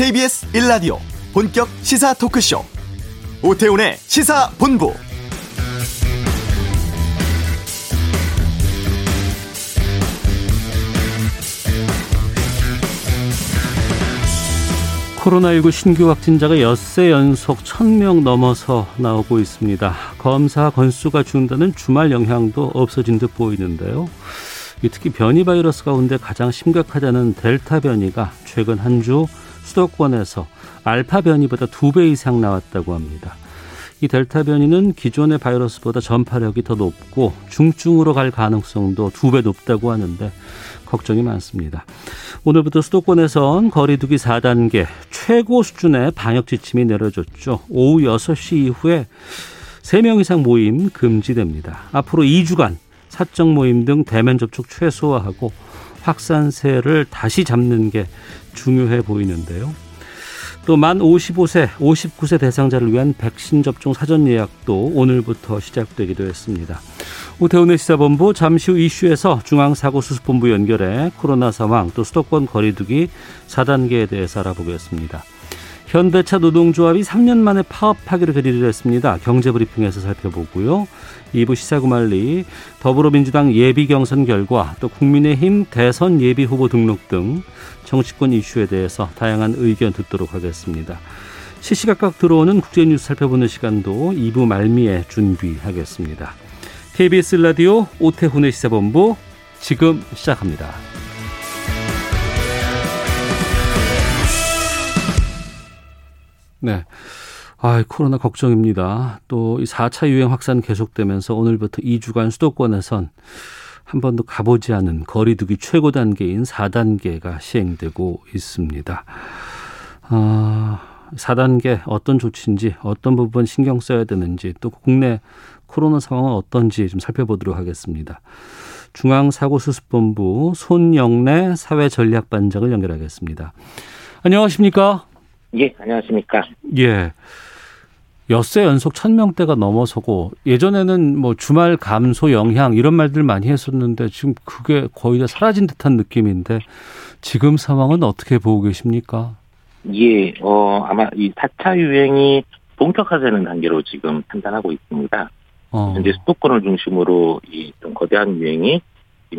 KBS 1라디오 본격 시사 토크쇼 오태훈의 시사본부 코로나19 신규 확진자가 엿새 연속 1000명 넘어서 나오고 있습니다. 검사 건수가 준다는 주말 영향도 없어진 듯 보이는데요. 특히 변이 바이러스 가운데 가장 심각하다는 델타 변이가 최근 한 주 수도권에서 알파 변이보다 두 배 이상 나왔다고 합니다. 이 델타 변이는 기존의 바이러스보다 전파력이 더 높고 중증으로 갈 가능성도 두 배 높다고 하는데 걱정이 많습니다. 오늘부터 수도권에선 거리두기 4단계 최고 수준의 방역 지침이 내려졌죠. 오후 6시 이후에 3명 이상 모임 금지됩니다. 앞으로 2주간 사적 모임 등 대면 접촉 최소화하고 확산세를 다시 잡는 게 중요해 보이는데요. 또 만 55세, 59세 대상자를 위한 백신 접종 사전 예약도 오늘부터 시작되기도 했습니다. 오태훈의 시사본부 잠시 후 이슈에서 중앙사고수습본부 연결해 코로나 상황 또 수도권 거리두기 4단계에 대해서 알아보겠습니다. 현대차 노동조합이 3년 만에 파업하기로 결의를 했습니다. 경제브리핑에서 살펴보고요. 2부 시사구말리 더불어민주당 예비 경선 결과 또 국민의힘 대선 예비 후보 등록 등 정치권 이슈에 대해서 다양한 의견 듣도록 하겠습니다. 시시각각 들어오는 국제뉴스 살펴보는 시간도 2부 말미에 준비하겠습니다. KBS 라디오 오태훈의 시사본부 지금 시작합니다. 네. 아, 코로나 걱정입니다. 또 이 4차 유행 확산 계속되면서 오늘부터 2주간 수도권에선 한 번도 가보지 않은 거리두기 최고 단계인 4단계가 시행되고 있습니다. 아, 4단계 어떤 조치인지 어떤 부분 신경 써야 되는지 또 국내 코로나 상황은 어떤지 좀 살펴보도록 하겠습니다. 중앙사고수습본부 손영래 사회전략반장을 연결하겠습니다. 안녕하십니까? 예, 안녕하십니까. 예. 엿새 연속 천명대가 넘어서고 예전에는 뭐 주말 감소 영향 이런 말들 많이 했었는데 지금 그게 거의 다 사라진 듯한 느낌인데 지금 상황은 어떻게 보고 계십니까? 예, 어, 아마 이 4차 유행이 본격화되는 단계로 지금 판단하고 있습니다. 어. 현재 수도권을 중심으로 이 좀 거대한 유행이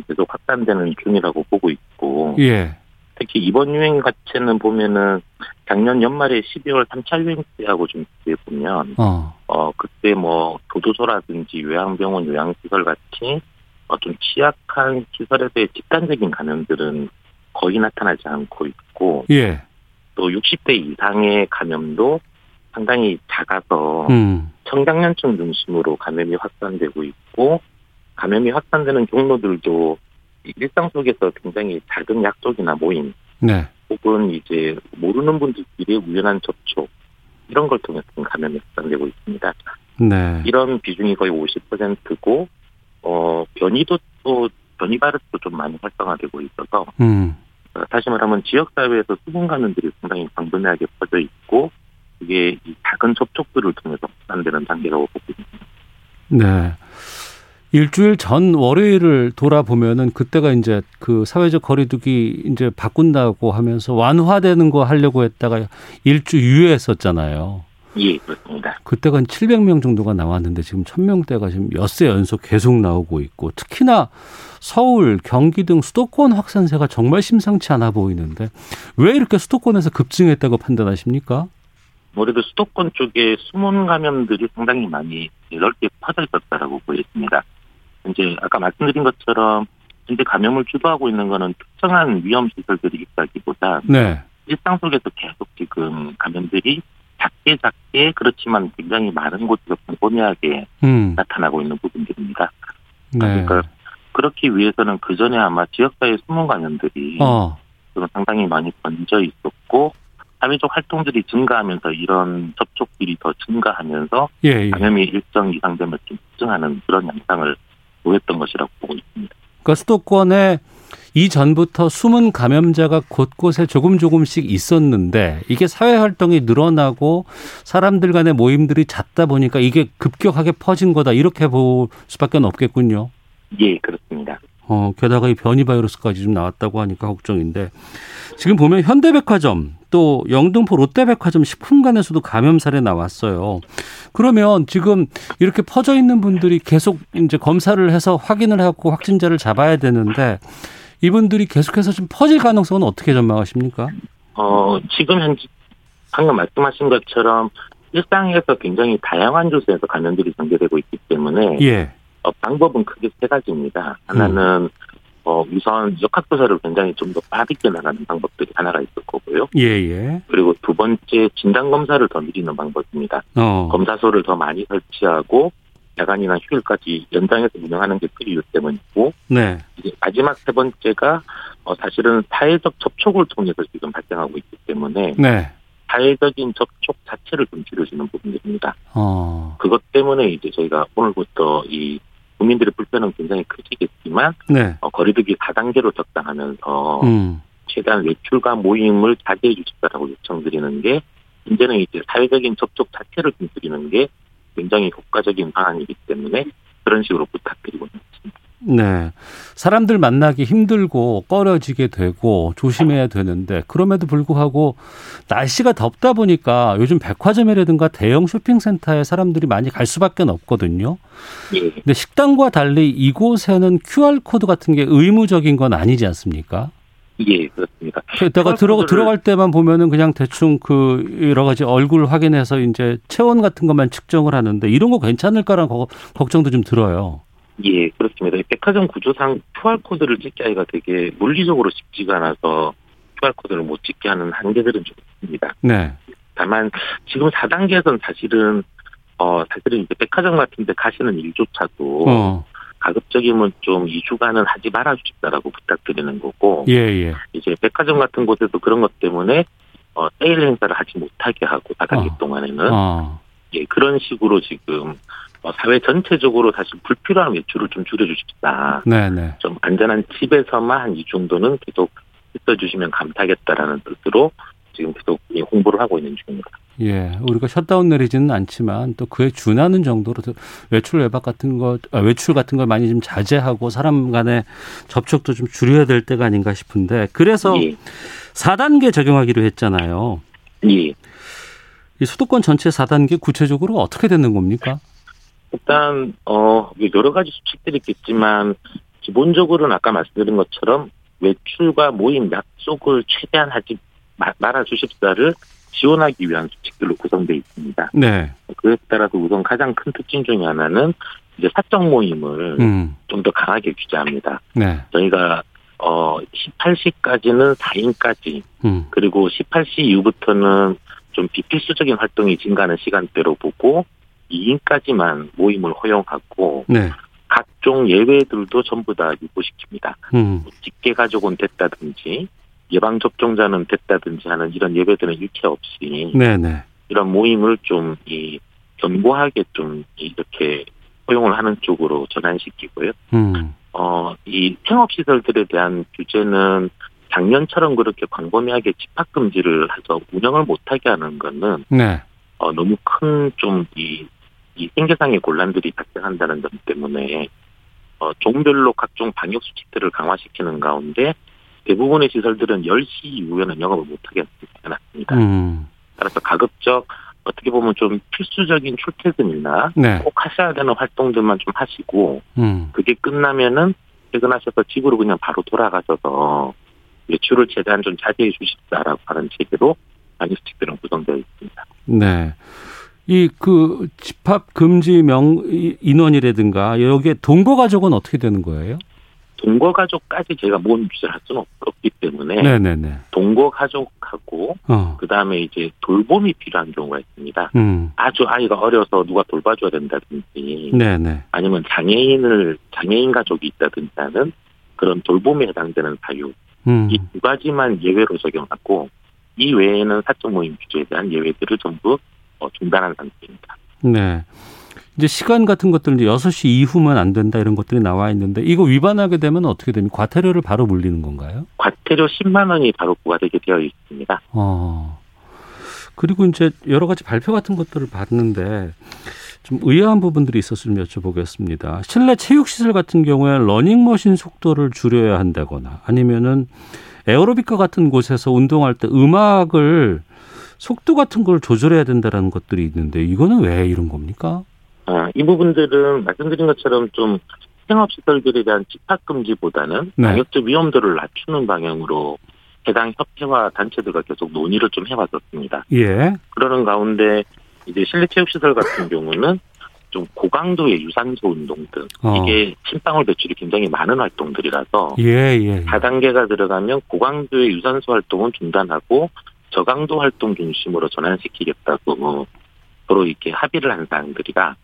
계속 확산되는 중이라고 보고 있고. 예. 특히 이번 유행 자체는 보면은 작년 연말에 12월 3차 유행 때하고 좀 비교해 보면 어. 어 그때 뭐 교도소라든지 요양병원 요양시설 같이 어, 좀 취약한 시설에 대해 집단적인 감염들은 거의 나타나지 않고 있고 예. 또 60대 이상의 감염도 상당히 작아서 음. 청장년층 중심으로 감염이 확산되고 있고 감염이 확산되는 경로들도 일상 속에서 굉장히 작은 약속이나 모임, 네. 혹은 이제 모르는 분들끼리 우연한 접촉 이런 걸 통해서 감염이 확산되고 있습니다. 네. 이런 비중이 거의 50%고 어 변이도 또 변이 바이러스도 좀 많이 활성화되고 있어서 음. 어, 다시 말하면 지역 사회에서 수분 감염들이 상당히 광범위하게 퍼져 있고 이게 이 작은 접촉들을 통해서 확산되는 단계라고 보고 있습니다. 네. 일주일 전 월요일을 돌아보면은 그때가 이제 그 사회적 거리두기 이제 바꾼다고 하면서 완화되는 거 하려고 했다가 일주 유예했었잖아요. 예, 그렇습니다. 그때가 한 700명 정도가 나왔는데 지금 1000명대가 지금 엿새 연속 계속 나오고 있고 특히나 서울, 경기 등 수도권 확산세가 정말 심상치 않아 보이는데 왜 이렇게 수도권에서 급증했다고 판단하십니까? 아무래도 수도권 쪽에 숨은 감염들이 상당히 많이 넓게 퍼져 있었다라고 보였습니다. 이제 아까 말씀드린 것처럼 현재 감염을 주도하고 있는 거는 특정한 위험 시설들이 있다기보다 네. 일상 속에서 계속 지금 감염들이 작게 작게 그렇지만 굉장히 많은 곳에서 광범위하게 음. 나타나고 있는 부분들입니다. 네. 그러니까 그렇기 위해서는 그 전에 아마 지역사회 숨은 감염들이 어. 상당히 많이 번져 있었고 사회적 활동들이 증가하면서 이런 접촉들이 더 증가하면서 예, 예. 감염이 일정 이상 되면 좀 급증하는 그런 양상을 보였던 것이라고 보고 있습니다. 그러니까 수도권에 이전부터 숨은 감염자가 곳곳에 조금 조금씩 있었는데 이게 사회 활동이 늘어나고 사람들 간의 모임들이 잦다 보니까 이게 급격하게 퍼진 거다 이렇게 볼 수밖에 없겠군요. 예, 그렇습니다. 어, 게다가 이 변이 바이러스까지 좀 나왔다고 하니까 걱정인데 지금 보면 현대백화점 또 영등포 롯데백화점 식품관에서도 감염 사례 나왔어요. 그러면 지금 이렇게 퍼져 있는 분들이 계속 이제 검사를 해서 확인을 하고 확진자를 잡아야 되는데 이분들이 계속해서 좀 퍼질 가능성은 어떻게 전망하십니까? 어, 지금 현재 방금 말씀하신 것처럼 일상에서 굉장히 다양한 조세에서 감염들이 전개되고 있기 때문에 예. 어, 방법은 크게 세 가지입니다. 하나는 음. 어, 우선 역학조사를 굉장히 좀 더 빠르게 나가는 방법들이 하나가 있을 거고요. 예, 예. 그리고 두 번째 진단검사를 더 미리는 방법입니다. 어. 검사소를 더 많이 설치하고 야간이나 휴일까지 연장해서 운영하는 게 필요 때문이고. 네. 이제 마지막 세 번째가 어, 사실은 사회적 접촉을 통해서 지금 발생하고 있기 때문에. 네. 사회적인 접촉 자체를 좀 줄여주는 부분들입니다. 어. 그것 때문에 이제 저희가 오늘부터 이 국민들의 불편은 굉장히 크시겠지만 네. 어, 거리두기 4단계로 적당하면서 음. 최대한 외출과 모임을 자제해 주십사라고 요청드리는 게 이제는 이제 사회적인 접촉 자체를 좀 줄이는 게 굉장히 효과적인 방안이기 때문에 그런 식으로 부탁드리고 있습니다. 네. 사람들 만나기 힘들고 꺼려지게 되고 조심해야 되는데 그럼에도 불구하고 날씨가 덥다 보니까 요즘 백화점이라든가 대형 쇼핑센터에 사람들이 많이 갈 수밖에 없거든요. 예. 근데 식당과 달리 이곳에는 QR코드 같은 게 의무적인 건 아니지 않습니까? 예, 그렇습니다. 게다가 들어, 들어갈 때만 보면은 그냥 대충 그 여러 가지 얼굴 확인해서 이제 체온 같은 것만 측정을 하는데 이런 거 괜찮을까라는 걱정도 좀 들어요. 예, 그렇습니다. 백화점 구조상 QR코드를 찍기 하기가 되게 물리적으로 쉽지가 않아서 QR코드를 못 찍게 하는 한계들은 좀 있습니다. 네. 다만 지금 4단계에서는 사실은 어 사실은 이제 백화점 같은 데 가시는 일조차도 어. 가급적이면 좀 2주간은 하지 말아 주십사라고 부탁드리는 거고 예, 예. 이제 백화점 같은 곳에도 그런 것 때문에 어 세일 행사를 하지 못하게 하고 4단계 어. 동안에는 어. 예, 그런 식으로 지금 어, 사회 전체적으로 사실 불필요한 외출을 좀 줄여주십사. 네네. 좀 안전한 집에서만 한 이 정도는 계속 있어주시면 감사하겠다라는 뜻으로 지금 계속 홍보를 하고 있는 중입니다. 예, 우리가 셧다운 내리지는 않지만 또 그에 준하는 정도로 외출 외박 같은 것, 아, 외출 같은 걸 많이 좀 자제하고 사람 간의 접촉도 좀 줄여야 될 때가 아닌가 싶은데 그래서 예. 4단계 적용하기로 했잖아요. 예. 이 수도권 전체 4단계 구체적으로 어떻게 되는 겁니까? 일단 어 여러 가지 수칙들이 있겠지만 기본적으로는 아까 말씀드린 것처럼 외출과 모임 약속을 최대한 하지 말아 주십사를 지원하기 위한 수칙들로 구성되어 있습니다. 네. 그에 따라서 우선 가장 큰 특징 중에 하나는 이제 사적 모임을 음. 좀더 강하게 규제합니다. 네. 저희가 어 18시까지는 4인까지 음. 그리고 18시 이후부터는 좀 비필수적인 활동이 증가하는 시간대로 보고 2인까지만 모임을 허용하고 네. 각종 예외들도 전부 다 유보시킵니다. 음. 직계 가족은 됐다든지 예방 접종자는 됐다든지 하는 이런 예배들은 일체 없이 네네. 이런 모임을 좀 이 견고하게 좀 이렇게 허용을 하는 쪽으로 전환시키고요. 음. 어, 이 생업시설들에 대한 규제는 작년처럼 그렇게 광범위하게 집합 금지를 해서 운영을 못하게 하는 거는 네. 어, 너무 큰 좀 이 이 생계상의 곤란들이 발생한다는 점 때문에 어, 종별로 각종 방역 수칙들을 강화시키는 가운데 대부분의 시설들은 10시 이후에는 영업을 못하게 해놨습니다. 음. 따라서 가급적 어떻게 보면 좀 필수적인 출퇴근이나 네. 꼭 하셔야 되는 활동들만 좀 하시고 음. 그게 끝나면은 퇴근하셔서 집으로 그냥 바로 돌아가셔서 외출을 최대한 좀 자제해 주십사라고 하는 체계로 방역 수칙들은 구성되어 있습니다. 네. 이 그 집합 금지 명 인원이라든가 여기에 동거 가족은 어떻게 되는 거예요? 동거 가족까지 제가 모은 규제를 할 수는 없기 때문에 네네네. 동거 가족하고 어. 그 다음에 이제 돌봄이 필요한 경우가 있습니다. 음. 아주 아이가 어려서 누가 돌봐줘야 된다든지, 네네. 아니면 장애인을 장애인 가족이 있다든지 하는 그런 돌봄에 해당되는 사유 음. 이두 가지만 예외로 적용하고 이 외에는 사적 모임 규제에 대한 예외들을 전부 어, 중단한 상태입니다. 네. 이제 시간 같은 것들 이제 6시 이후면 안 된다 이런 것들이 나와 있는데 이거 위반하게 되면 어떻게 됩니까? 과태료를 바로 물리는 건가요? 과태료 10만 원이 바로 부과되게 되어 있습니다. 어. 그리고 이제 여러 가지 발표 같은 것들을 봤는데 좀 의아한 부분들이 있었으면 여쭤보겠습니다. 실내 체육 시설 같은 경우에 러닝머신 속도를 줄여야 한다거나 아니면은 에어로빅과 같은 곳에서 운동할 때 음악을 속도 같은 걸 조절해야 된다라는 것들이 있는데 이거는 왜 이런 겁니까? 아, 이 부분들은 말씀드린 것처럼 좀 생업시설들에 대한 집합 금지보다는 네. 방역적 위험도를 낮추는 방향으로 해당 협회와 단체들과 계속 논의를 좀 해왔었습니다. 예. 그러는 가운데 이제 실내 체육시설 같은 경우는 좀 고강도의 유산소 운동 등 어. 이게 침방울 배출이 굉장히 많은 활동들이라서 예, 예, 예. 4단계가 들어가면 고강도의 유산소 활동은 중단하고 저강도 활동 중심으로 전환시키겠다고 서로 이렇게 합의를 한 사항들이라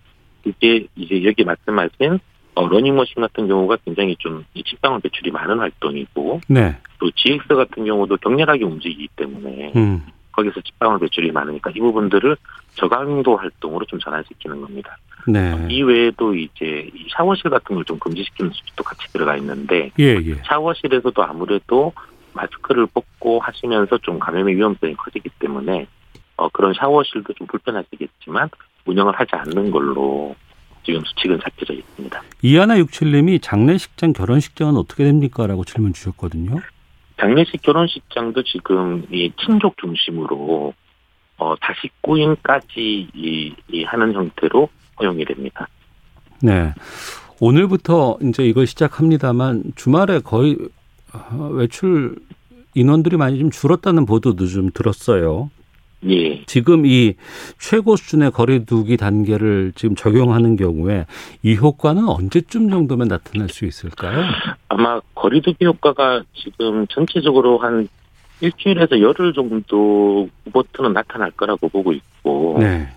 이게 이제 여기 말씀하신 어, 러닝머신 같은 경우가 굉장히 좀 침방울 배출이 많은 활동이고 네. 또 GX 같은 경우도 격렬하게 움직이기 때문에 음. 거기서 집방울 배출이 많으니까 이 부분들을 저강도 활동으로 좀 전환시키는 겁니다. 네. 이 외에도 이제 샤워실 같은 걸 좀 금지시키는 수도 같이 들어가 있는데 예, 예. 샤워실에서도 아무래도 마스크를 벗고 하시면서 좀 감염의 위험성이 커지기 때문에 어, 그런 샤워실도 좀 불편하시겠지만 운영을 하지 않는 걸로 지금 수칙은 잡혀져 있습니다. 이하나 육칠님이 장례식장, 결혼식장은 어떻게 됩니까? 라고 질문 주셨거든요. 장례식 결혼식장도 지금 이 친족 중심으로 어 49인까지 이, 이 하는 형태로 허용이 됩니다. 네. 오늘부터 이제 이걸 시작합니다만 주말에 거의 어, 외출 인원들이 많이 좀 줄었다는 보도도 좀 들었어요. 예. 지금 이 최고 수준의 거리두기 단계를 지금 적용하는 경우에 이 효과는 언제쯤 정도면 나타날 수 있을까요? 아마 거리두기 효과가 지금 전체적으로 한 일주일에서 열흘 정도 후부터는 나타날 거라고 보고 있고, 네.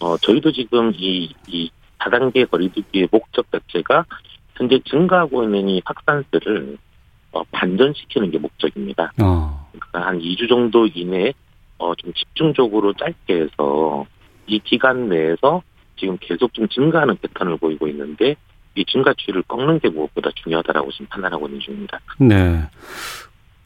어, 저희도 지금 이, 이 다단계 거리두기의 목적 자체가 현재 증가하고 있는 이 확산세를 어, 반전시키는 게 목적입니다. 어. 그러니까 한 2주 정도 이내에 어, 좀 집중적으로 짧게 해서 이 기간 내에서 지금 계속 좀 증가하는 패턴을 보이고 있는데 이 증가 추이를 꺾는 게 무엇보다 중요하다라고 지금 판단하고 있는 중입니다. 네.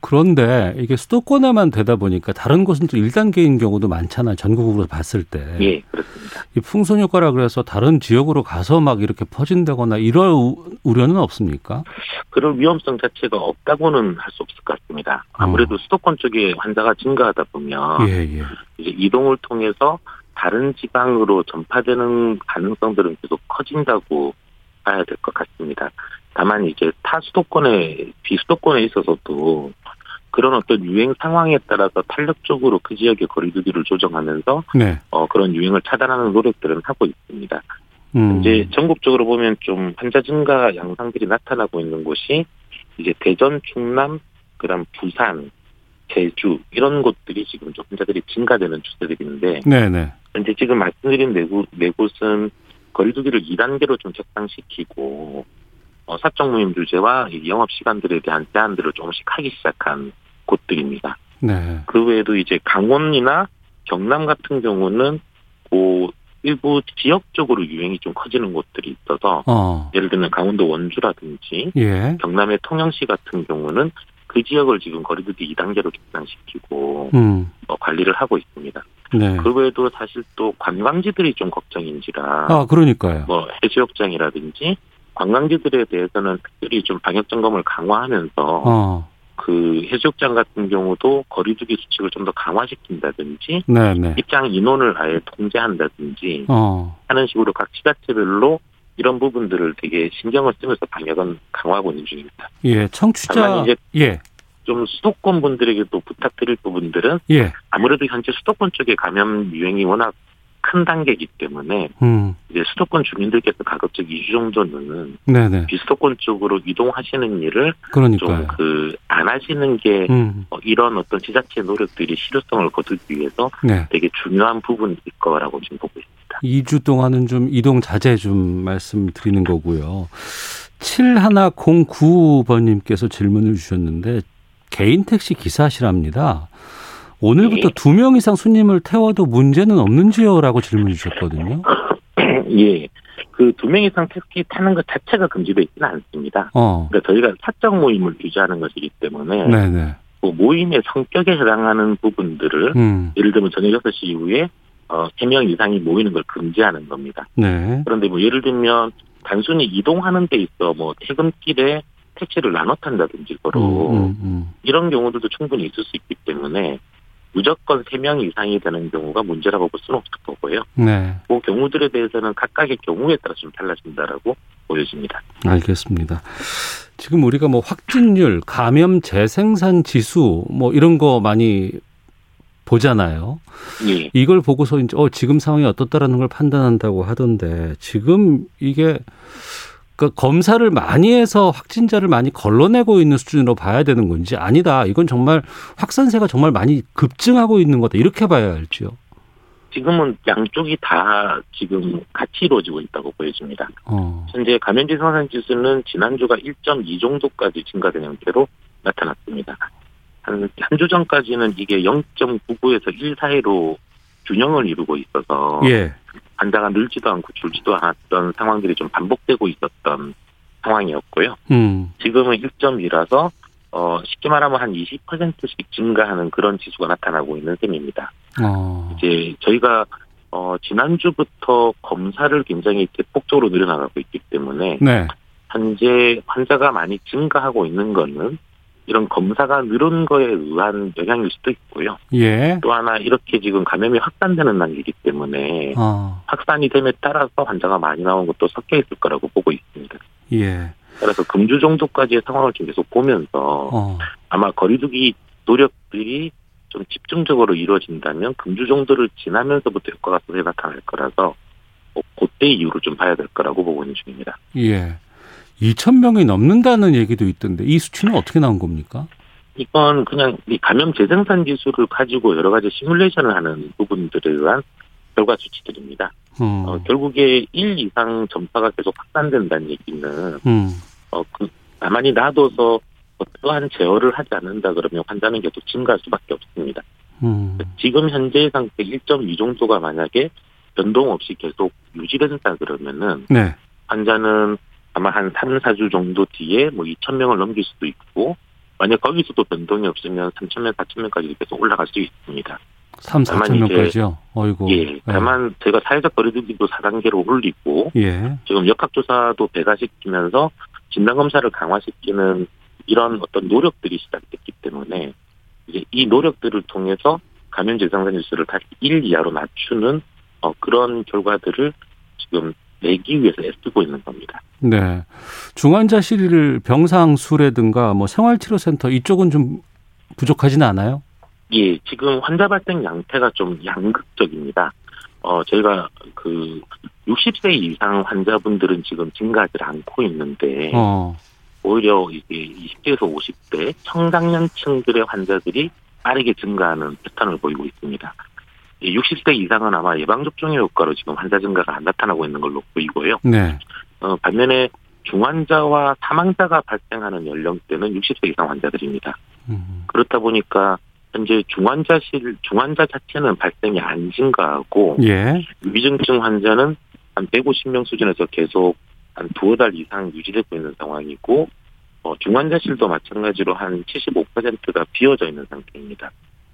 그런데 이게 수도권에만 되다 보니까 다른 곳은 또 1단계인 경우도 많잖아요. 전국으로 봤을 때. 예, 그렇습니다. 이 풍선 효과라 그래서 다른 지역으로 가서 막 이렇게 퍼진다거나 이럴 우려는 없습니까? 그런 위험성 자체가 없다고는 할 수 없을 것 같습니다. 아무래도 어. 수도권 쪽에 환자가 증가하다 보면 예, 예. 이제 이동을 통해서 다른 지방으로 전파되는 가능성들은 계속 커진다고 봐야 될 것 같습니다. 다만 이제 타 수도권에 비수도권에 있어서도 그런 어떤 유행 상황에 따라서 탄력적으로 그 지역의 거리두기를 조정하면서 네. 어, 그런 유행을 차단하는 노력들은 하고 있습니다. 음. 이제 전국적으로 보면 좀 환자 증가 양상들이 나타나고 있는 곳이 이제 대전, 충남, 그다음 부산, 제주 이런 곳들이 지금 좀 환자들이 증가되는 추세들인데 네네. 현재 지금 말씀드린 네, 곳, 네 곳은 거리두기를 2단계로 좀 적당시키고 어, 사적 모임 규제와 영업 시간들에 대한 제한들을 조금씩 하기 시작한 곳들입니다. 네. 그 외에도 이제 강원이나 경남 같은 경우는 그 일부 지역적으로 유행이 좀 커지는 곳들이 있어서 어. 예를 들면 강원도 원주라든지 예. 경남의 통영시 같은 경우는 그 지역을 지금 거리두기 2단계로 격상시키고 음. 어, 관리를 하고 있습니다. 네. 그 외에도 사실 또 관광지들이 좀 걱정인지라 아 그러니까요. 뭐 해수욕장이라든지 관광지들에 대해서는 특별히 좀 방역 점검을 강화하면서 어. 그 해수욕장 같은 경우도 거리두기 수칙을 좀 더 강화시킨다든지 네네. 네. 입장 인원을 아예 통제한다든지 어. 하는 식으로 각 지자체별로 이런 부분들을 되게 신경을 쓰면서 방역은 강화하고 있는 중입니다. 예, 청취자 이제 예. 좀 수도권 분들에게 또 부탁드릴 부분들은 예. 아무래도 현재 수도권 쪽에 감염 유행이 워낙 큰 단계이기 때문에 음. 이제 수도권 주민들께서 가급적 2주 정도는 네네. 비수도권 쪽으로 이동하시는 일을. 좀 그 안 하시는 게 음. 어, 이런 어떤 지자체 노력들이 실효성을 거두기 위해서 네. 되게 중요한 부분일 거라고 지금 보고 있습니다. 2주 동안은 좀 이동 자제 좀 말씀드리는 거고요. 7109번님께서 질문을 주셨는데 개인 택시 기사시랍니다. 오늘부터 예. 두명 이상 손님을 태워도 문제는 없는지요라고 질문 주셨거든요. 예. 그 두 명 이상 택시 타는 것 자체가 금지되어 있지는 않습니다. 어. 그러니까 저희가 사적 모임을 규제하는 것이기 때문에 네네. 그 모임의 성격에 해당하는 부분들을 음. 예를 들면 저녁 6시 이후에 어, 3명 이상이 모이는 걸 금지하는 겁니다. 네. 그런데 뭐 예를 들면 단순히 이동하는 데 있어 뭐 퇴근길에 택시를 나눠 탄다든지 거로 음, 음, 음. 이런 경우들도 충분히 있을 수 있기 때문에 무조건 3명 이상이 되는 경우가 문제라고 볼 수는 없을 거고요. 네. 그 경우들에 대해서는 각각의 경우에 따라 좀 달라진다라고 보여집니다. 알겠습니다. 지금 우리가 뭐 확진율, 감염 재생산 지수 뭐 이런 거 많이 보잖아요. 예. 이걸 보고서 이제 어 지금 상황이 어떻다라는 걸 판단한다고 하던데 지금 이게 그러니까 검사를 많이 해서 확진자를 많이 걸러내고 있는 수준으로 봐야 되는 건지 아니다. 이건 정말 확산세가 정말 많이 급증하고 있는 거다. 이렇게 봐야 할지요. 지금은 양쪽이 다 지금 같이 이루어지고 있다고 보여집니다. 어. 현재 감염지 상산 지수는 지난주가 1.2 정도까지 증가된 형태로 나타났습니다. 한, 한 주 전까지는 이게 0.99에서 1 사이로 균형을 이루고 있어서. 예. 환자가 늘지도 않고 줄지도 않았던 상황들이 좀 반복되고 있었던 상황이었고요. 음. 지금은 1.2라서 어, 쉽게 말하면 한 20%씩 증가하는 그런 지수가 나타나고 있는 셈입니다. 어. 이제 저희가 어, 지난주부터 검사를 굉장히 대폭적으로 늘어나가고 있기 때문에 네. 현재 환자가 많이 증가하고 있는 거는 이런 검사가 늘은 거에 의한 영향일 수도 있고요. 예. 또 하나 이렇게 지금 감염이 확산되는 단계이기 때문에 어. 확산이 됨에 따라서 환자가 많이 나온 것도 섞여 있을 거라고 보고 있습니다. 예. 그래서 금주 정도까지의 상황을 좀 계속 보면서 어. 아마 거리두기 노력들이 좀 집중적으로 이루어진다면 금주 정도를 지나면서부터 효과가 나타날 거라서 뭐 그때 이후로 좀 봐야 될 거라고 보고 있는 중입니다. 예. 2천 명이 넘는다는 얘기도 있던데 이 수치는 어떻게 나온 겁니까? 이건 그냥 이 감염 재생산 기술을 가지고 여러 가지 시뮬레이션을 하는 부분들에 의한 결과 수치들입니다. 음. 어, 결국에 1 이상 전파가 계속 확산된다는 얘기는 음. 어, 그, 가만히 놔둬서 어떠한 제어를 하지 않는다 그러면 환자는 계속 증가할 수밖에 없습니다. 음. 지금 현재의 상태 1.2 정도가 만약에 변동 없이 계속 유지된다 그러면은 네. 환자는 아마 한 3, 4주 정도 뒤에 뭐 2천 명을 넘길 수도 있고 만약 거기서도 변동이 없으면 3천 명, 4천 명까지 계속 올라갈 수 있습니다. 3, 4천 명까지요? 어이고. 예. 다만 저희가 사회적 거리두기도 4단계로 올리고 예. 지금 역학조사도 배가시키면서 진단검사를 강화시키는 이런 어떤 노력들이 시작됐기 때문에 이제 이 노력들을 통해서 감염 재생산 지수를 다시 1 이하로 낮추는 어, 그런 결과들을 지금 내기 위해서 애쓰고 있는 겁니다. 네. 중환자실 병상 수라든가 뭐 생활치료센터 이쪽은 좀 부족하지는 않아요? 예, 지금 환자 발생 양태가 좀 양극적입니다. 어, 저희가 그 60세 이상 환자분들은 지금 증가하지 않고 있는데 어. 오히려 이게 20대에서 50대 청장년층들의 환자들이 빠르게 증가하는 패턴을 보이고 있습니다. 60대 이상은 아마 예방접종의 효과로 지금 환자 증가가 안 나타나고 있는 걸로 보이고요. 네. 어, 반면에 중환자와 사망자가 발생하는 연령대는 60세 이상 환자들입니다. 음. 그렇다 보니까 현재 중환자실 중환자 자체는 발생이 안 증가하고 예. 위중증 환자는 한 150명 수준에서 계속 한 두어 달 이상 유지되고 있는 상황이고 어, 중환자실도 마찬가지로 한 75%가 비어져 있는 상태입니다.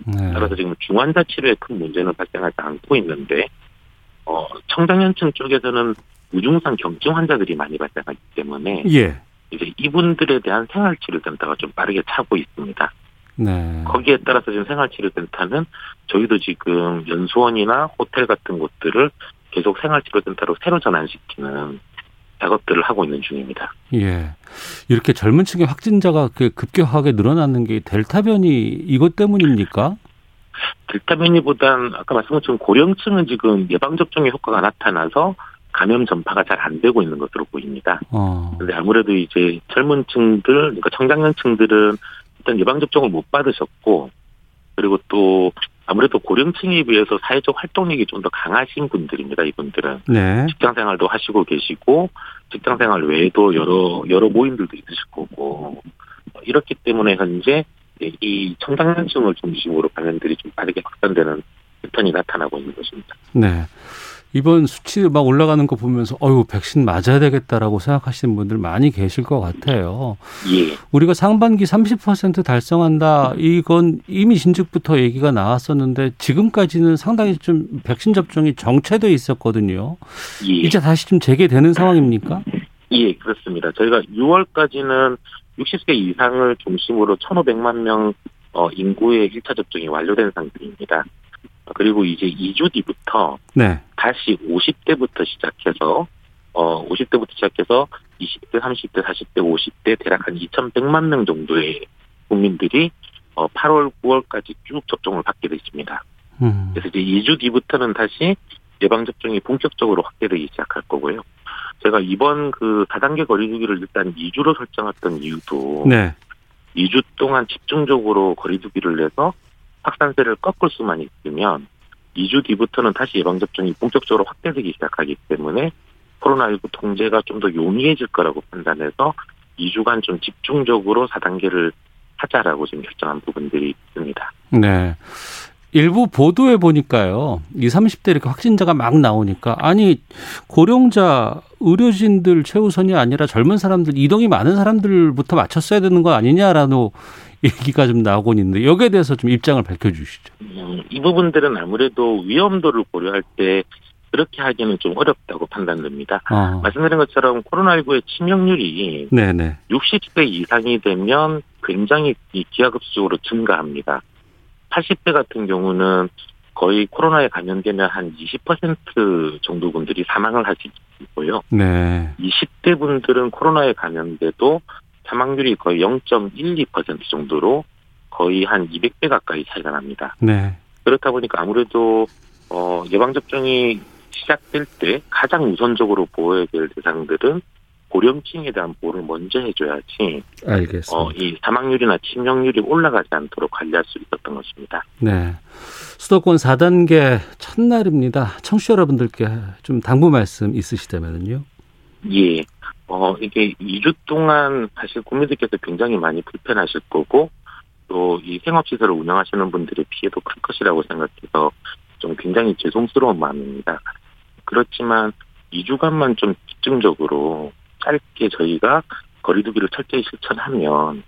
네. 따라서 지금 중환자 치료에 큰 문제는 발생하지 않고 있는데 어, 청장년층 쪽에서는 우중상 경증 환자들이 많이 발생하기 때문에 예. 이제 이분들에 대한 생활치료센터가 좀 빠르게 차고 있습니다. 네. 거기에 따라서 지금 생활치료센터는 저희도 지금 연수원이나 호텔 같은 곳들을 계속 생활치료센터로 새로 전환시키는 작업들을 하고 있는 중입니다. 예. 이렇게 젊은 층의 확진자가 급격하게 늘어나는 게 델타 변이 이것 때문입니까? 델타 변이보단 아까 것처럼 고령층은 지금 예방접종의 효과가 나타나서 감염 전파가 잘 안 되고 있는 것으로 보입니다. 어. 그런데 아무래도 이제 젊은 층들, 그러니까 청장년층들은 일단 예방접종을 못 받으셨고, 그리고 또 아무래도 고령층에 비해서 사회적 활동력이 좀 더 강하신 분들입니다. 이분들은 네. 직장 생활도 하시고 계시고 직장 생활 외에도 여러 여러 모임들도 있으실 거고 이렇기 때문에 현재 이 청장년층을 중심으로 감염들이 좀 빠르게 확산되는 패턴이 나타나고 있는 것입니다. 네. 이번 수치 막 올라가는 거 보면서 어유 백신 맞아야 되겠다라고 생각하시는 분들 많이 계실 것 같아요. 예. 우리가 상반기 30% 달성한다. 이건 이미 진즉부터 얘기가 나왔었는데 지금까지는 상당히 좀 백신 접종이 정체돼 있었거든요. 예. 이제 다시 좀 재개되는 상황입니까? 예, 그렇습니다. 저희가 6월까지는 60세 이상을 중심으로 1,500만 명 어, 인구의 1차 접종이 완료된 상태입니다. 그리고 이제 2주 뒤부터 네. 다시 50대부터 시작해서 어 50대부터 시작해서 20대, 30대, 40대, 50대 대략 한 2,100만 명 정도의 국민들이 어 8월, 9월까지 쭉 접종을 받게 되십니다. 음. 그래서 이제 2주 뒤부터는 다시 예방 접종이 본격적으로 확대되기 시작할 거고요. 제가 이번 그 4단계 거리두기를 일단 2주로 설정했던 이유도 네. 2주 동안 집중적으로 거리두기를 내서 확산세를 꺾을 수만 있으면 2주 뒤부터는 다시 예방접종이 본격적으로 확대되기 시작하기 때문에 코로나19 통제가 좀 더 용이해질 거라고 판단해서 2주간 좀 집중적으로 4단계를 하자라고 지금 결정한 부분들이 있습니다. 네. 일부 보도에 보니까요. 20, 30대 이렇게 확진자가 막 나오니까 아니 고령자 의료진들 최우선이 아니라 젊은 사람들 이동이 많은 사람들부터 맞췄어야 되는 거 아니냐라는 얘기가 좀 나오곤 있는데 여기에 대해서 좀 입장을 밝혀주시죠. 음, 이 부분들은 아무래도 위험도를 고려할 때 그렇게 하기는 좀 어렵다고 판단됩니다. 어. 말씀드린 것처럼 코로나19의 치명률이 네네. 60대 이상이 되면 굉장히 기하급수적으로 증가합니다. 80대 같은 경우는 거의 코로나에 감염되면 한 20% 정도 분들이 사망을 하시고요. 네. 20대 분들은 코로나에 감염돼도 사망률이 거의 0.12% 정도로 거의 한 200배 가까이 차이가 납니다. 네. 그렇다 보니까 아무래도 어, 예방 접종이 시작될 때 가장 우선적으로 보호해야 될 대상들은 고령층에 대한 보호를 먼저 해줘야지. 알겠습니다. 어, 이 사망률이나 치명률이 올라가지 않도록 관리할 수 있었던 것입니다. 네. 수도권 4단계 첫날입니다. 청취자 여러분들께 좀 당부 말씀 있으시다면요. 예. 어, 이게 2주 동안 사실 국민들께서 굉장히 많이 불편하실 거고, 또 이 생업시설을 운영하시는 분들의 피해도 클 것이라고 생각해서 좀 굉장히 죄송스러운 마음입니다. 그렇지만 2주간만 좀 집중적으로 짧게 저희가 거리두기를 철저히 실천하면,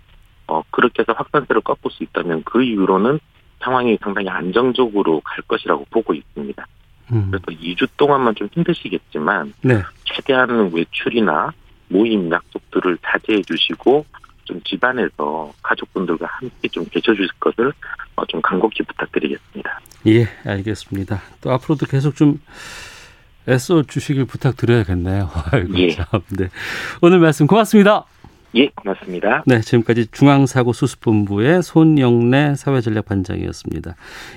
어, 그렇게 해서 확산세를 꺾을 수 있다면 그 이후로는 상황이 상당히 안정적으로 갈 것이라고 보고 있습니다. 음. 그래서 2주 동안만 좀 힘드시겠지만, 네. 최대한 외출이나 모임 약속들을 자제해 주시고 좀 집안에서 가족분들과 함께 좀 계셔 주실 것을 어, 좀 간곡히 부탁드리겠습니다. 예, 알겠습니다. 또 앞으로도 계속 좀 애써 주시길 부탁드려야겠네요. 아이고, 예. 참. 네. 오늘 말씀 고맙습니다. 예, 고맙습니다. 네, 지금까지 중앙사고수습본부의 손영래 사회전략반장이었습니다.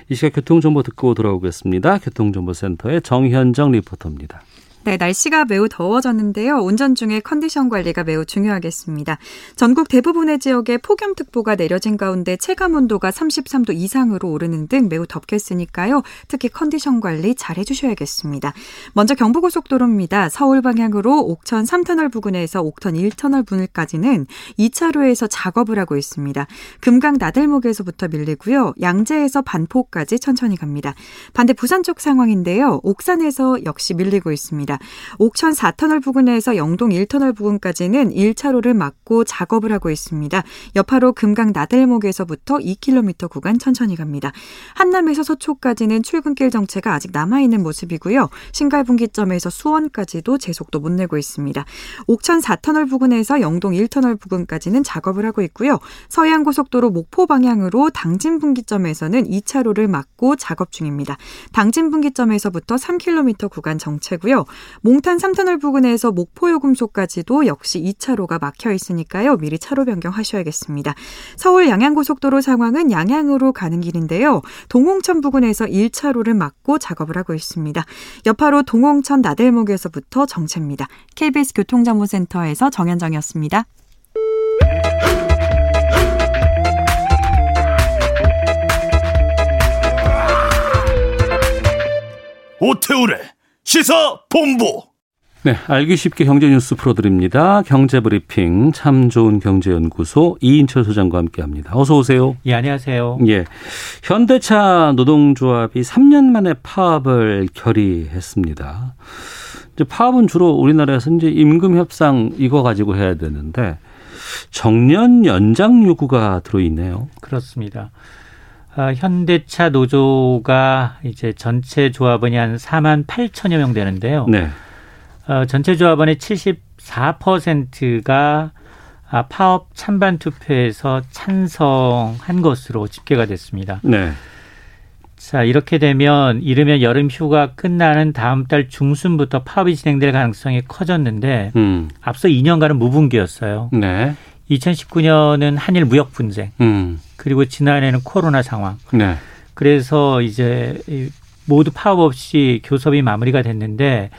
이 시각 교통정보 듣고 돌아오겠습니다. 교통정보센터의 정현정 리포터입니다. 네, 날씨가 매우 더워졌는데요. 운전 중에 컨디션 관리가 매우 중요하겠습니다. 전국 대부분의 지역에 폭염특보가 내려진 가운데 체감 온도가 33도 이상으로 오르는 등 매우 덥겠으니까요. 특히 컨디션 관리 잘 해주셔야겠습니다. 먼저 경부고속도로입니다. 서울 방향으로 옥천 3터널 부근에서 옥천 1터널 분을까지는 2차로에서 작업을 하고 있습니다. 금강 나들목에서부터 밀리고요. 양재에서 반포까지 천천히 갑니다. 반대 부산 쪽 상황인데요. 옥산에서 역시 밀리고 있습니다. 있습니다. 옥천 4터널 부근에서 영동 1터널 부근까지는 1차로를 막고 작업을 하고 있습니다. 여파로 금강 나들목에서부터 2km 구간 천천히 갑니다. 한남에서 서초까지는 출근길 정체가 아직 남아있는 모습이고요. 신갈분기점에서 수원까지도 제속도 못 내고 있습니다. 옥천 4터널 부근에서 영동 1터널 부근까지는 작업을 하고 있고요. 서해안고속도로 목포 방향으로 당진 분기점에서는 2차로를 막고 작업 중입니다. 당진 분기점에서부터 3km 구간 정체고요. 몽탄 3터널 부근에서 목포요금소까지도 역시 2차로가 막혀 있으니까요. 미리 차로 변경하셔야겠습니다. 서울 양양고속도로 상황은 양양으로 가는 길인데요. 동홍천 부근에서 1차로를 막고 작업을 하고 있습니다. 여파로 동홍천 나들목에서부터 정체입니다. KBS 교통정보센터에서 정현정이었습니다. 오태우래 시사 본부. 네, 알기 쉽게 경제 뉴스 풀어드립니다. 경제브리핑 참 좋은 경제연구소 이인철 소장과 함께합니다. 어서 오세요. 예, 안녕하세요. 예, 현대차 노동조합이 3년 만에 파업을 결의했습니다. 이제 파업은 주로 우리나라에서 이제 임금 협상 이거 가지고 해야 되는데 정년 연장 요구가 들어있네요. 그렇습니다. 어, 현대차 노조가 이제 전체 조합원이 한 4만 8천여 명 되는데요. 네. 어, 전체 조합원의 74%가 아, 파업 찬반 투표에서 찬성한 것으로 집계가 됐습니다. 네. 자, 이렇게 되면 이르면 여름 휴가 끝나는 다음 달 중순부터 파업이 진행될 가능성이 커졌는데 음. 앞서 2년간은 무분기였어요. 네. 2019년은 한일 무역 분쟁, 음. 그리고 지난해는 코로나 상황. 네. 그래서 이제 모두 파업 없이 교섭이 마무리가 됐는데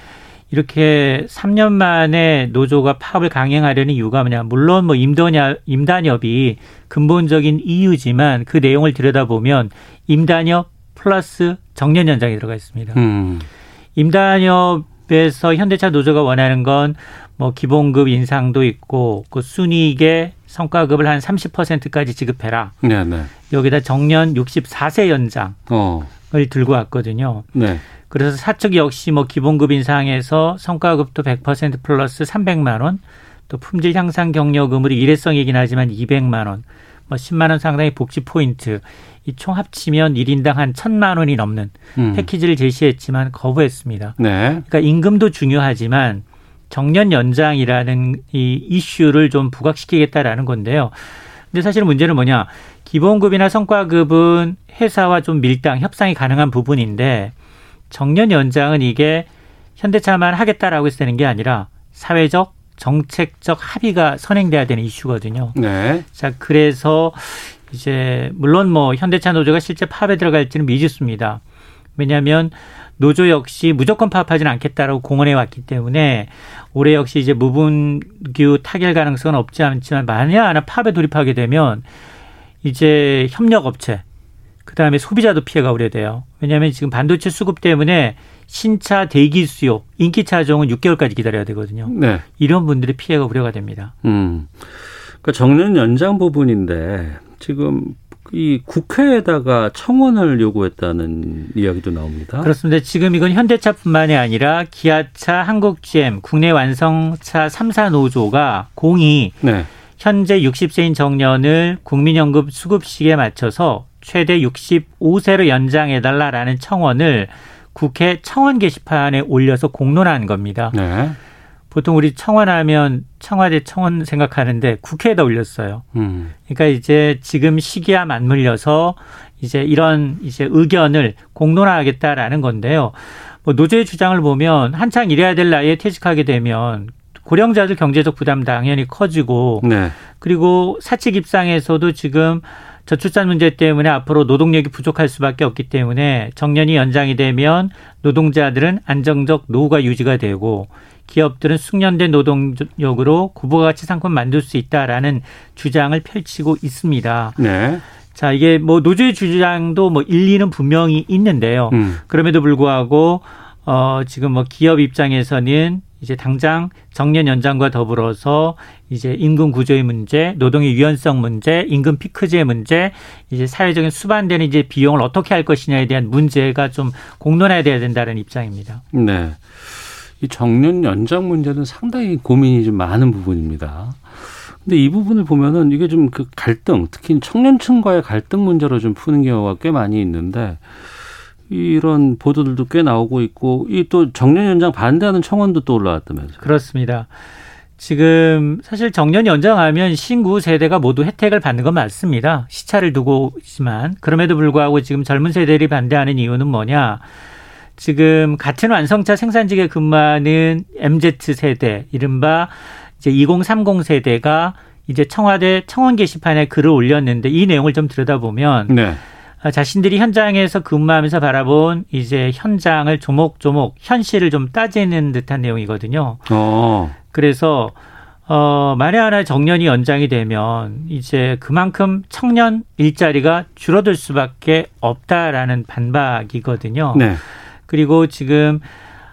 이렇게 3년 만에 노조가 파업을 강행하려는 이유가 뭐냐. 물론 뭐 임단협, 임단협이 근본적인 이유지만 그 내용을 들여다보면 임단협 플러스 정년 연장이 들어가 있습니다. 음. 임단협에서 현대차 노조가 원하는 건 뭐 기본급 인상도 있고 그 순이익의 성과급을 한 30%까지 지급해라. 네, 네. 여기다 정년 64세 연장을 어. 들고 왔거든요. 네. 그래서 사측 역시 뭐 기본급 인상에서 성과급도 100% 플러스 300만 원, 또 품질 향상 경력금으로 일회성이긴 하지만 200만 원, 뭐 10만 원 상당의 복지 포인트, 이 총 합치면 1인당 한 1000만 원이 넘는 음. 패키지를 제시했지만 거부했습니다. 네. 그러니까 임금도 중요하지만 정년 연장이라는 이 이슈를 좀 부각시키겠다라는 건데요. 근데 사실 문제는 뭐냐? 기본급이나 성과급은 회사와 좀 밀당, 협상이 가능한 부분인데 정년 연장은 이게 현대차만 하겠다라고 해서 되는 게 아니라 사회적 정책적 합의가 선행돼야 되는 이슈거든요. 네. 자, 그래서 이제 물론 뭐 현대차 노조가 실제 파업에 들어갈지는 미지수입니다. 왜냐하면 노조 역시 무조건 파업하지는 않겠다라고 공언해 왔기 때문에 올해 역시 이제 무분규 타결 가능성은 없지 않지만 만약 하나 파업에 돌입하게 되면 이제 협력 업체 그다음에 소비자도 피해가 우려돼요. 왜냐하면 지금 반도체 수급 때문에 신차 대기 수요, 인기 차종은 6개월까지 기다려야 되거든요. 네. 이런 분들의 피해가 우려가 됩니다. 음. 그러니까 정년 연장 부분인데 지금 이 국회에다가 청원을 요구했다는 이야기도 나옵니다. 그렇습니다. 지금 이건 현대차뿐만이 아니라 기아차, 한국GM, 국내 완성차 3사 노조가 공이 네. 현재 60세인 정년을 국민연금 수급식에 맞춰서 최대 65세로 연장해 달라라는 청원을 국회 청원 게시판에 올려서 공론한 겁니다. 네. 보통 우리 청원하면 청와대 청원 생각하는데 국회에다 올렸어요. 음. 그러니까 이제 지금 시기와 맞물려서 이제 이런 이제 의견을 공론화하겠다라는 건데요. 뭐 노조의 주장을 보면 한창 일해야 될 나이에 퇴직하게 되면 고령자들 경제적 부담 당연히 커지고 네. 그리고 사측 입장에서도 지금 저출산 문제 때문에 앞으로 노동력이 부족할 수밖에 없기 때문에 정년이 연장이 되면 노동자들은 안정적 노후가 유지가 되고 기업들은 숙련된 노동력으로 구부가치 상품 만들 수 있다라는 주장을 펼치고 있습니다. 네. 자, 이게 뭐 노조의 주장도 뭐 일리는 분명히 있는데요. 음. 그럼에도 불구하고 어 지금 뭐 기업 입장에서는 이제 당장 정년 연장과 더불어서 이제 임금 구조의 문제, 노동의 유연성 문제, 임금 피크제 문제, 이제 사회적인 수반되는 이제 비용을 어떻게 할 것이냐에 대한 문제가 좀 공론화돼야 된다는 입장입니다. 네. 이 정년 연장 문제는 상당히 고민이 좀 많은 부분입니다. 근데 이 부분을 보면은 이게 좀 그 갈등, 특히 청년층과의 갈등 문제로 좀 푸는 경우가 꽤 많이 있는데 이런 보도들도 꽤 나오고 있고 이 또 정년 연장 반대하는 청원도 또 올라왔다면서요. 그렇습니다. 지금 사실 정년 연장하면 신구 세대가 모두 혜택을 받는 건 맞습니다. 시차를 두고 있지만 그럼에도 불구하고 지금 젊은 세대들이 반대하는 이유는 뭐냐? 지금 같은 완성차 생산직에 근무하는 MZ 세대, 이른바 이제 2030 세대가 이제 청와대 청원 게시판에 글을 올렸는데 이 내용을 좀 들여다보면 네. 아, 자신들이 현장에서 근무하면서 바라본 이제 현장을 조목조목 현실을 좀 따지는 듯한 내용이거든요. 어. 그래서 어 만에 하나 정년이 연장이 되면 이제 그만큼 청년 일자리가 줄어들 수밖에 없다라는 반박이거든요. 네. 그리고 지금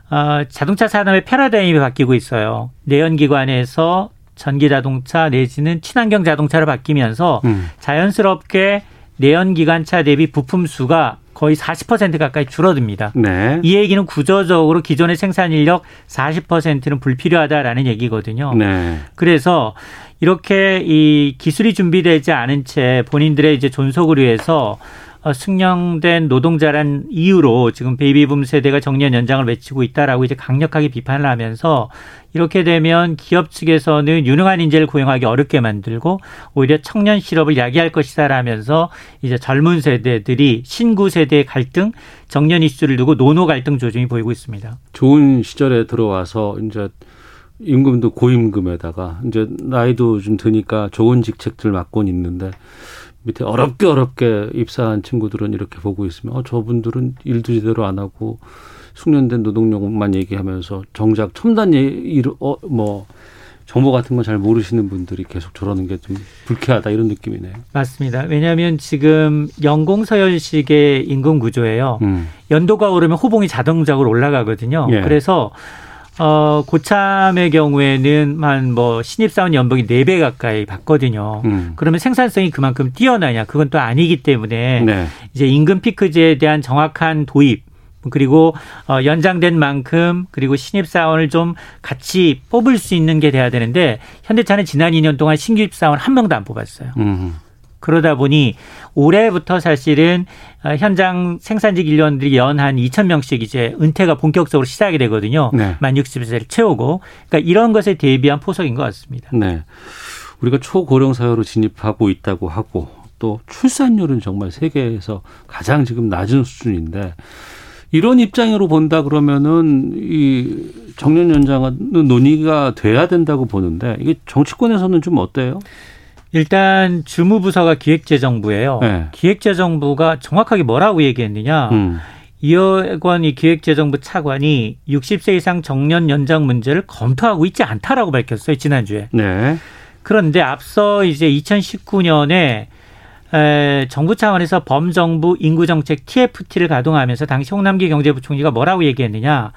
어, 자동차 산업의 패러다임이 바뀌고 있어요. 내연기관에서 전기 자동차 내지는 친환경 자동차로 바뀌면서 음. 자연스럽게 내연기관차 대비 부품 수가 거의 40% 가까이 줄어듭니다. 네. 이 얘기는 구조적으로 기존의 생산 인력 40%는 불필요하다라는 얘기거든요. 네. 그래서 이렇게 이 기술이 준비되지 않은 채 본인들의 이제 존속을 위해서 어, 숙련된 노동자란 이유로 지금 베이비붐 세대가 정년 연장을 외치고 있다라고 이제 강력하게 비판을 하면서 이렇게 되면 기업 측에서는 유능한 인재를 고용하기 어렵게 만들고 오히려 청년 실업을 야기할 것이다라면서 이제 젊은 세대들이 신구 세대의 갈등, 정년 이슈를 두고 노노 갈등 조짐이 보이고 있습니다. 좋은 시절에 들어와서 이제 임금도 고임금에다가 이제 나이도 좀 드니까 좋은 직책들 맡고 있는데 밑에 어렵게 어렵게 입사한 친구들은 이렇게 보고 있으면 어, 저분들은 일도 제대로 안 하고 숙련된 노동력만 얘기하면서 정작 첨단 일, 어, 뭐 정보 같은 건 잘 모르시는 분들이 계속 저러는 게 좀 불쾌하다 이런 느낌이네요. 맞습니다. 왜냐하면 지금 연공서열식의 임금 구조예요. 음. 연도가 오르면 호봉이 자동적으로 올라가거든요. 예. 그래서 어, 고참의 경우에는 한 뭐 신입사원 연봉이 네 배 가까이 받거든요. 음. 그러면 생산성이 그만큼 뛰어나냐? 그건 또 아니기 때문에 네. 이제 임금 피크제에 대한 정확한 도입 그리고 어 연장된 만큼 그리고 신입 사원을 좀 같이 뽑을 수 있는 게 돼야 되는데 현대차는 지난 2년 동안 신입 사원 한 명도 안 뽑았어요. 음. 그러다 보니 올해부터 사실은 어, 현장 생산직 인원들이 연 한 2천 명씩 이제 은퇴가 본격적으로 시작이 되거든요. 네. 만 60세를 채우고. 그러니까 이런 것에 대비한 포석인 것 같습니다. 네. 우리가 초고령 사회로 진입하고 있다고 하고 또 출산율은 정말 세계에서 가장 지금 낮은 수준인데 이런 입장으로 본다 그러면은 이 정년 연장은 논의가 돼야 된다고 보는데 이게 정치권에서는 좀 어때요? 일단 주무부서가 기획재정부예요. 네. 기획재정부가 정확하게 뭐라고 얘기했느냐? 음. 이여권 이 기획재정부 차관이 60세 이상 정년 연장 문제를 검토하고 있지 않다라고 밝혔어요 지난주에. 네. 그런데 앞서 이제 2019년에 에, 정부 차원에서 범정부 인구정책 TFT를 가동하면서 당시 홍남기 경제부총리가 뭐라고 얘기했느냐.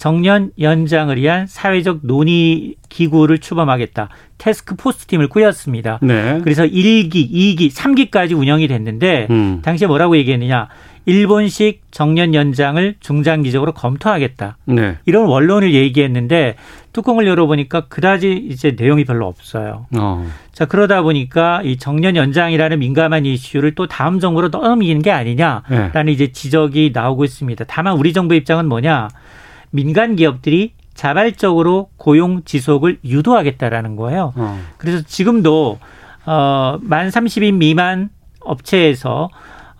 정년 연장을 위한 사회적 논의 기구를 추범하겠다. 테스크 포스트 팀을 꾸렸습니다. 네. 그래서 1기, 2기, 3기까지 운영이 됐는데 음. 당시에 뭐라고 얘기했느냐. 일본식 정년 연장을 중장기적으로 검토하겠다. 네. 이런 원론을 얘기했는데 뚜껑을 열어보니까 그다지 이제 내용이 별로 없어요. 어. 자 그러다 보니까 이 정년 연장이라는 민감한 이슈를 또 다음 정부로 넘기는 게 아니냐라는 네. 이제 지적이 나오고 있습니다. 다만 우리 정부 입장은 뭐냐? 민간 기업들이 자발적으로 고용 지속을 유도하겠다라는 거예요. 어. 그래서 지금도 어만 30인 미만 업체에서 어,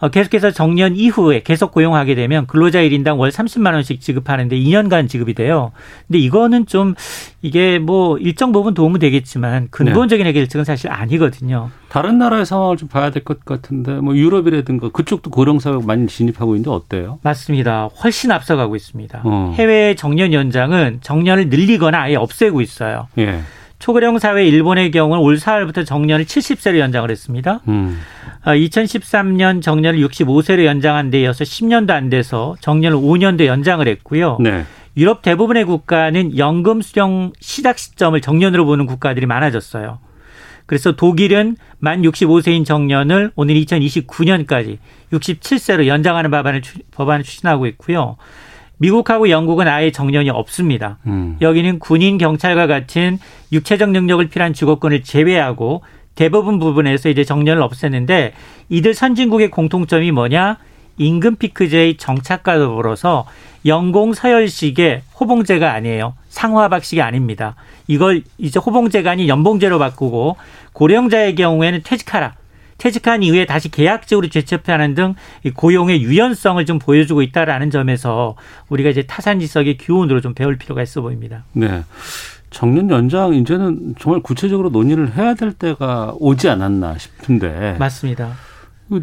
계속해서 정년 이후에 계속 고용하게 되면 근로자 1인당 월 30만 원씩 지급하는데 2년간 지급이 돼요. 근데 이거는 좀 이게 뭐 일정 부분 도움은 되겠지만 근본적인 네. 해결책은 사실 아니거든요. 다른 나라의 상황을 좀 봐야 될 것 같은데 뭐 유럽이라든가 그쪽도 고령사회 많이 진입하고 있는데 어때요? 맞습니다. 훨씬 앞서가고 있습니다. 어. 해외 정년 연장은 정년을 늘리거나 아예 없애고 있어요. 예. 초고령 사회 일본의 경우는 올 4월부터 정년을 70세로 연장을 했습니다. 음. 2013년 어, 정년을 65세로 연장한 데 이어서 10년도 안 돼서 정년을 5년도 연장을 했고요. 네. 유럽 대부분의 국가는 연금 수령 시작 시점을 정년으로 보는 국가들이 많아졌어요. 그래서 독일은 만 65세인 정년을 오늘 2029년까지 67세로 연장하는 법안을, 법안을 추진하고 있고요. 미국하고 영국은 아예 정년이 없습니다. 음. 여기는 군인, 경찰과 같은 육체적 능력을 필요한 직업군을 제외하고 대부분 부분에서 이제 정년을 없앴는데 이들 선진국의 공통점이 뭐냐? 임금 피크제의 정착과 더불어서 연공 서열식의 호봉제가 아니에요. 상하박식이 아닙니다. 이걸 이제 호봉제가 아닌 연봉제로 바꾸고 고령자의 경우에는 퇴직하라. 퇴직한 이후에 다시 계약적으로 재취업하는 등 고용의 유연성을 좀 보여주고 있다라는 점에서 우리가 이제 타산지석의 교훈으로 좀 배울 필요가 있어 보입니다. 네. 정년 연장 이제는 정말 구체적으로 논의를 해야 될 때가 오지 않았나 싶은데. 맞습니다.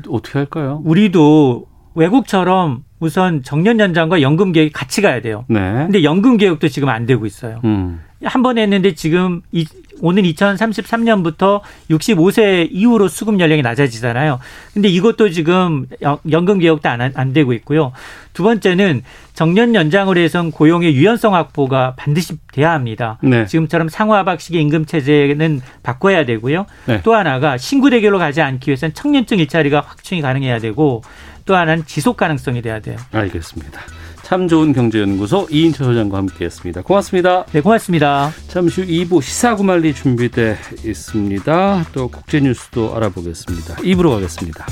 어떻게 할까요? 우리도 외국처럼 우선 정년 연장과 연금 개혁이 같이 가야 돼요. 네. 근데 연금 개혁도 지금 안 되고 있어요. 음. 한번 했는데 지금 이 오는 2033년부터 65세 이후로 수급 연령이 낮아지잖아요. 근데 이것도 지금 연금 개혁도 안, 안 되고 있고요. 두 번째는 정년 연장을 해선 고용의 유연성 확보가 반드시 돼야 합니다. 네. 지금처럼 상호하박식의 임금 체제는 바꿔야 되고요. 네. 또 하나가 신구 대결로 가지 않기 위해서는 청년층 일자리가 확충이 가능해야 되고 또 하나는 지속 가능성이 돼야 돼요. 알겠습니다. 참 좋은 경제연구소 이인철 소장과 함께했습니다. 고맙습니다. 네, 고맙습니다. 잠시 후 2부 시사구말리 준비돼 있습니다. 또 국제 뉴스도 알아보겠습니다. 2부로 가겠습니다.